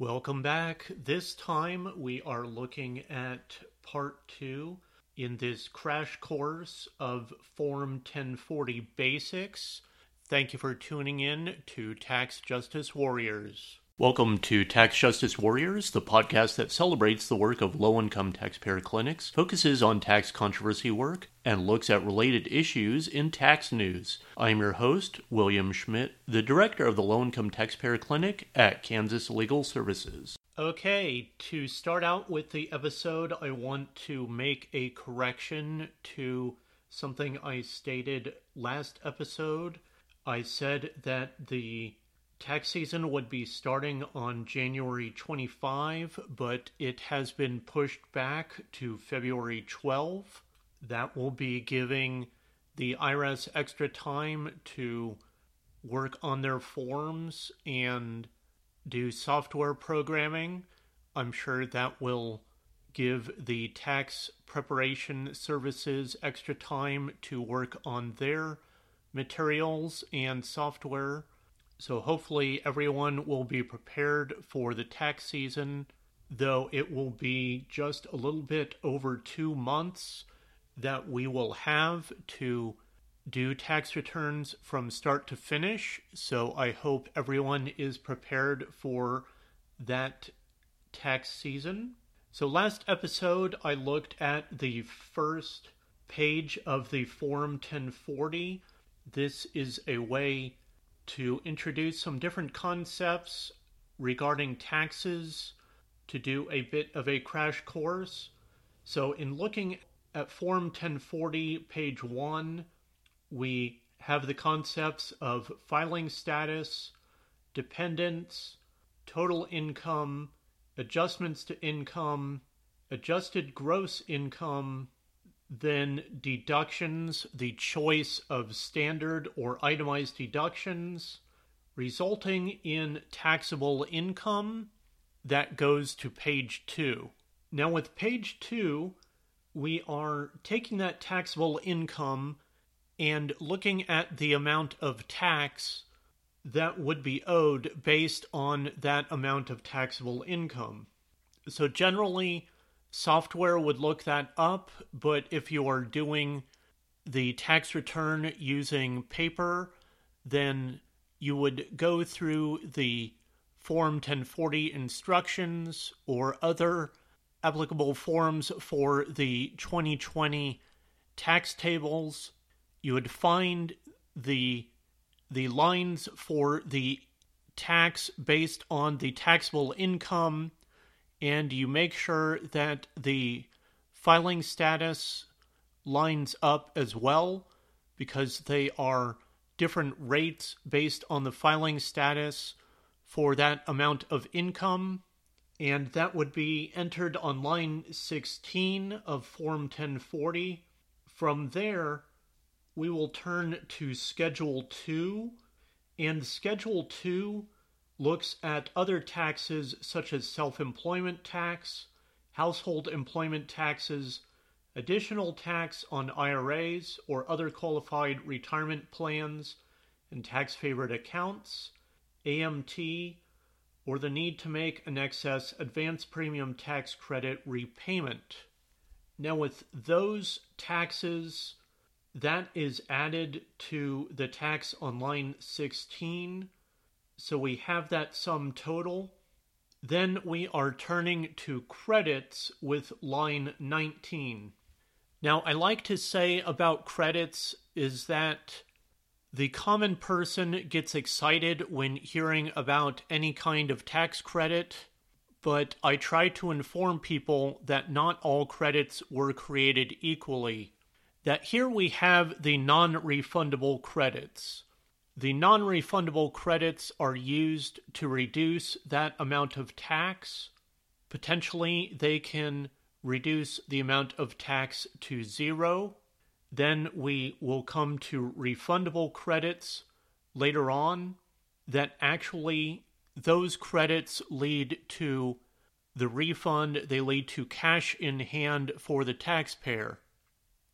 Welcome back. This time we are looking at part two in this crash course of Form 1040 Basics. Thank you for tuning in to Tax Justice Warriors. Welcome to Tax Justice Warriors, the podcast that celebrates the work of low income taxpayer clinics, focuses on tax controversy work, and looks at related issues in tax news. I am your host, William Schmidt, the director of the Low Income Taxpayer Clinic at Kansas Legal Services. Okay, to start out with the episode, I want to make a correction to something I stated last episode. I said that the tax season would be starting on January 25, but it has been pushed back to February 12. That will be giving the IRS extra time to work on their forms and do software programming. I'm sure that will give the tax preparation services extra time to work on their materials and software so hopefully everyone will be prepared for the tax season, though it will be just a little bit over two months that we will have to do tax returns from start to finish. So I hope everyone is prepared for that tax season. So last episode, I looked at the first page of the Form 1040. This is a way to introduce some different concepts regarding taxes, to do a bit of a crash course. So, in looking at Form 1040, page 1, we have the concepts of filing status, dependents, total income, adjustments to income, adjusted gross income, then deductions, the choice of standard or itemized deductions, resulting in taxable income. That goes to page two. Now, with page two, we are taking that taxable income and looking at the amount of tax that would be owed based on that amount of taxable income. So, generally, software would look that up, but if you are doing the tax return using paper, then you would go through the Form 1040 instructions or other applicable forms for the 2020 tax tables. You would find the the lines for the tax based on the taxable income and you make sure that the filing status lines up as well because they are different rates based on the filing status for that amount of income. And that would be entered on line 16 of Form 1040. From there, we will turn to Schedule 2. And Schedule 2 looks at other taxes such as self employment tax, household employment taxes, additional tax on IRAs or other qualified retirement plans and tax favored accounts, AMT, or the need to make an excess advance premium tax credit repayment. Now, with those taxes, that is added to the tax on line 16 so we have that sum total. Then we are turning to credits with line 19. Now, I like to say about credits is that the common person gets excited when hearing about any kind of tax credit, but I try to inform people that not all credits were created equally. That here we have the non refundable credits. The non refundable credits are used to reduce that amount of tax. Potentially, they can reduce the amount of tax to zero. Then we will come to refundable credits later on that actually those credits lead to the refund, they lead to cash in hand for the taxpayer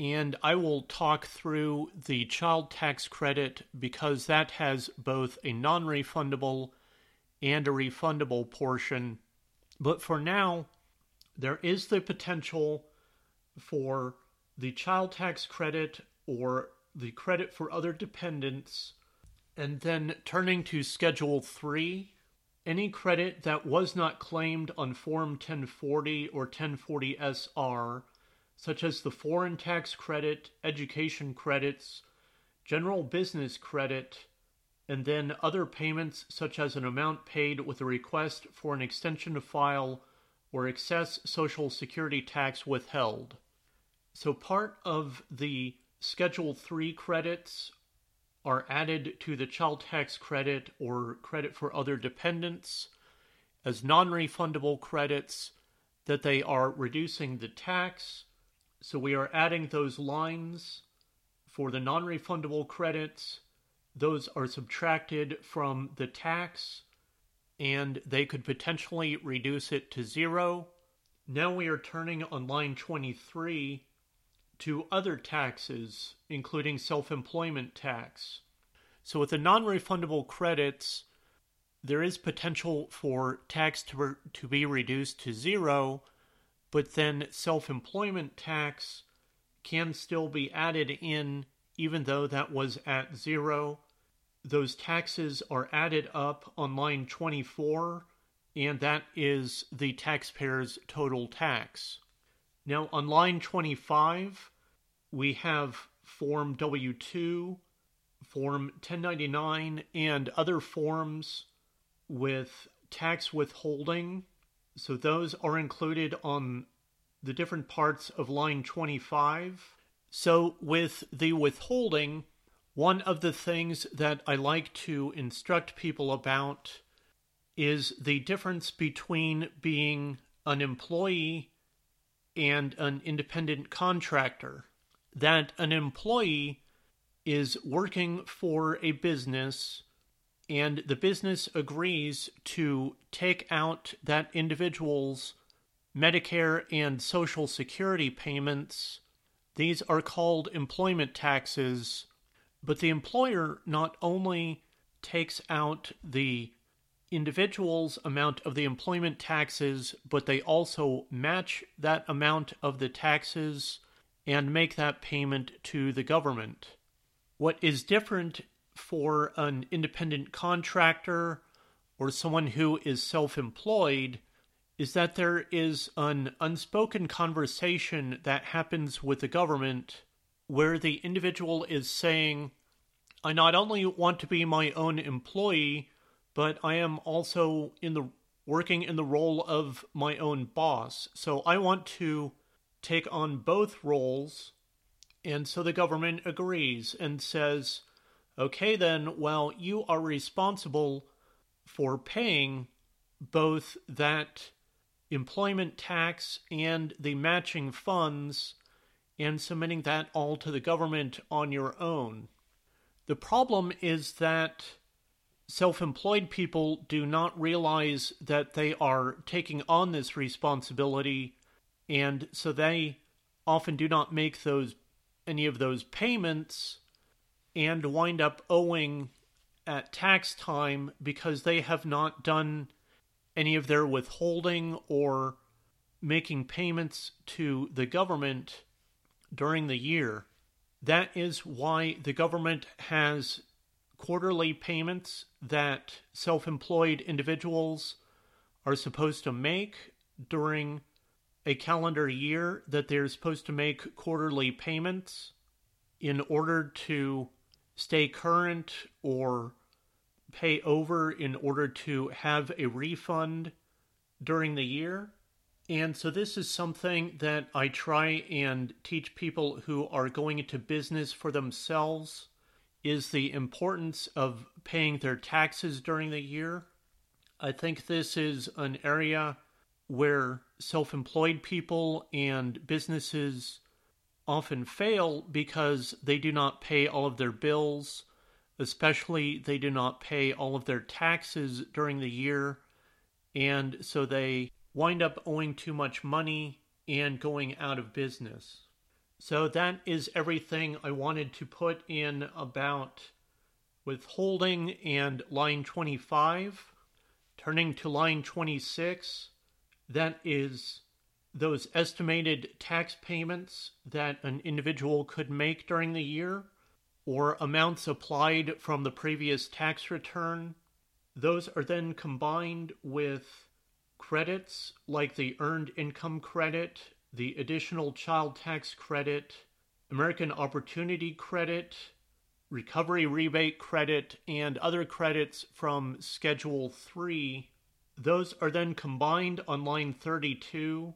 and I will talk through the child tax credit because that has both a non refundable and a refundable portion. But for now, there is the potential for the child tax credit or the credit for other dependents. And then turning to Schedule 3, any credit that was not claimed on Form 1040 or 1040 SR, such as the foreign tax credit, education credits, general business credit, and then other payments such as an amount paid with a request for an extension to file or excess Social Security tax withheld. So part of the Schedule 3 credits are added to the child tax credit or credit for other dependents as non refundable credits that they are reducing the tax. So we are adding those lines for the non refundable credits. Those are subtracted from the tax and they could potentially reduce it to zero. Now we are turning on line 23 to other taxes, including self employment tax. So, with the non refundable credits, there is potential for tax to, to be reduced to zero, but then self employment tax can still be added in even though that was at zero. Those taxes are added up on line 24, and that is the taxpayer's total tax. Now, on line 25, we have Form W 2, Form 1099, and other forms with tax withholding. So those are included on the different parts of line 25. So, with the withholding, one of the things that I like to instruct people about is the difference between being an employee and an independent contractor. That an employee is working for a business and the business agrees to take out that individual's Medicare and Social Security payments. These are called employment taxes, but the employer not only takes out the individual's amount of the employment taxes, but they also match that amount of the taxes and make that payment to the government. What is different for an independent contractor or someone who is self employed is that there is an unspoken conversation that happens with the government where the individual is saying, I not only want to be my own employee, but I am also in the working in the role of my own boss. So I want to take on both roles. And so the government agrees and says, okay, then, well, you are responsible for paying both that employment tax and the matching funds and submitting that all to the government on your own. The problem is that self employed people do not realize that they are taking on this responsibility and so they often do not make those any of those payments and wind up owing at tax time because they have not done any of their withholding or making payments to the government during the year. That is why the government has quarterly payments that self employed individuals are supposed to make during a calendar year that they're supposed to make quarterly payments in order to stay current or pay over in order to have a refund during the year. And so, this is something that I try and teach people who are going into business for themselves is the importance of paying their taxes during the year. I think this is an area where self employed people and businesses often fail because they do not pay all of their bills, especially they do not pay all of their taxes during the year, and so they wind up owing too much money and going out of business. So that is everything I wanted to put in about withholding and line 25. Turning to line 26, that is those estimated tax payments that an individual could make during the year or amounts applied from the previous tax return. Those are then combined with credits like the Earned Income Credit, the Additional Child Tax Credit, American Opportunity Credit, Recovery Rebate Credit, and other credits from Schedule 3. Those are then combined on line 32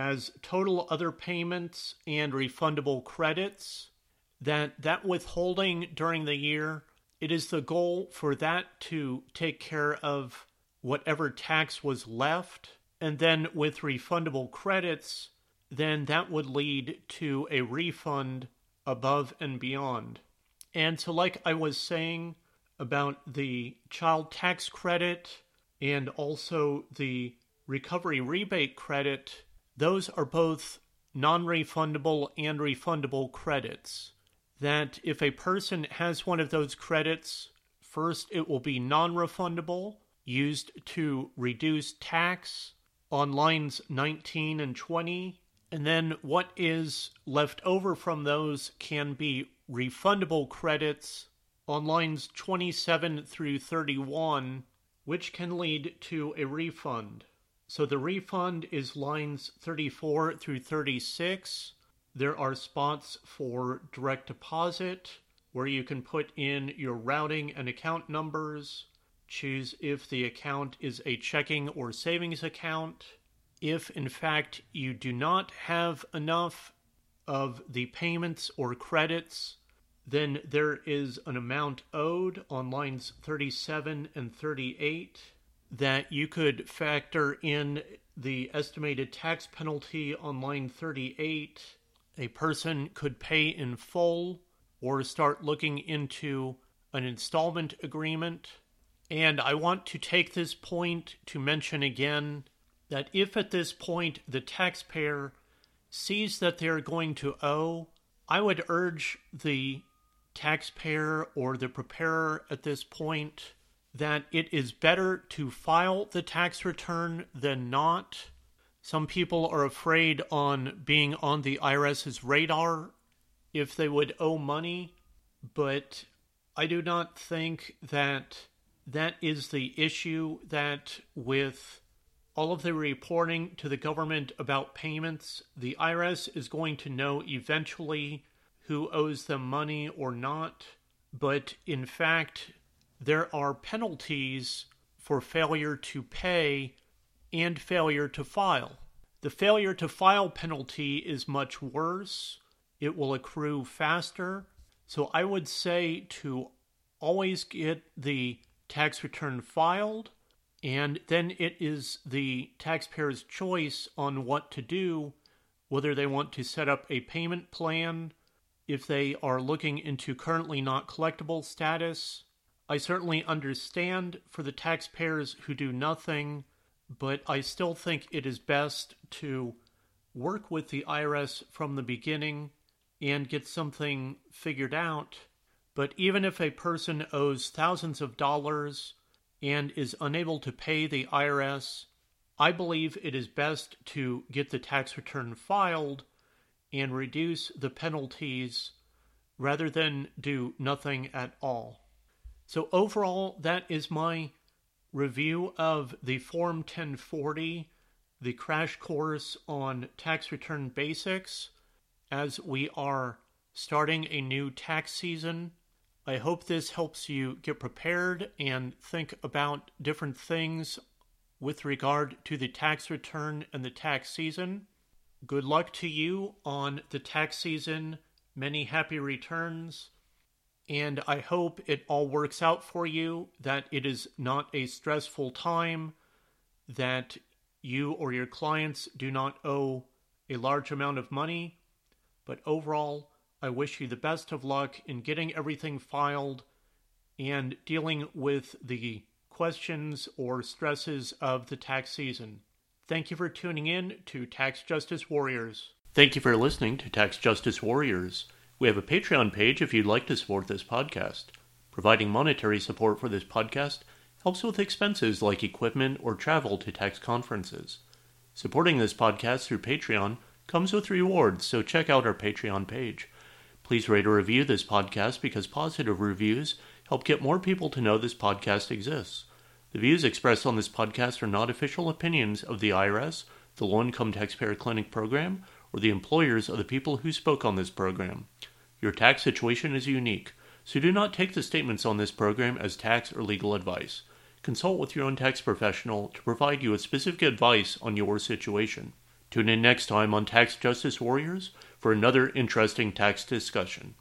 as total other payments and refundable credits. That that withholding during the year, it is the goal for that to take care of whatever tax was left. And then with refundable credits, then that would lead to a refund above and beyond. And so, like I was saying about the child tax credit and also the recovery rebate credit, those are both non refundable and refundable credits. That if a person has one of those credits, first it will be non refundable, used to reduce tax on lines 19 and 20. And then what is left over from those can be refundable credits on lines 27 through 31, which can lead to a refund. So the refund is lines 34 through 36. There are spots for direct deposit where you can put in your routing and account numbers. Choose if the account is a checking or savings account. If, in fact, you do not have enough of the payments or credits, then there is an amount owed on lines 37 and 38 that you could factor in the estimated tax penalty on line 38. A person could pay in full or start looking into an installment agreement. And I want to take this point to mention again that if at this point the taxpayer sees that they're going to owe, I would urge the taxpayer or the preparer at this point that it is better to file the tax return than not. Some people are afraid on being on the IRS's radar if they would owe money, but I do not think that that is the issue that with all of the reporting to the government about payments, the IRS is going to know eventually who owes them money or not. But in fact, there are penalties for failure to pay and failure to file. The failure to file penalty is much worse. It will accrue faster. So I would say to always get the tax return filed, and then it is the taxpayer's choice on what to do, whether they want to set up a payment plan, if they are looking into currently not collectible status, I certainly understand for the taxpayers who do nothing, but I still think it is best to work with the IRS from the beginning and get something figured out. But even if a person owes thousands of dollars and is unable to pay the IRS, I believe it is best to get the tax return filed and reduce the penalties rather than do nothing at all. So, overall, that is my review of the Form 1040, the crash course on tax return basics, as we are starting a new tax season. I hope this helps you get prepared and think about different things with regard to the tax return and the tax season. Good luck to you on the tax season. Many happy returns and I hope it all works out for you, that it is not a stressful time, that you or your clients do not owe a large amount of money. But overall, I wish you the best of luck in getting everything filed and dealing with the questions or stresses of the tax season. Thank you for tuning in to Tax Justice Warriors. Thank you for listening to Tax Justice Warriors. We have a Patreon page if you'd like to support this podcast. Providing monetary support for this podcast helps with expenses like equipment or travel to tax conferences. Supporting this podcast through Patreon comes with rewards, so check out our Patreon page. Please rate or review this podcast because positive reviews help get more people to know this podcast exists. The views expressed on this podcast are not official opinions of the IRS, the Low Income Taxpayer Clinic program, or the employers of the people who spoke on this program. Your tax situation is unique, so do not take the statements on this program as tax or legal advice. Consult with your own tax professional to provide you with specific advice on your situation. Tune in next time on Tax Justice Warriors for another interesting tax discussion.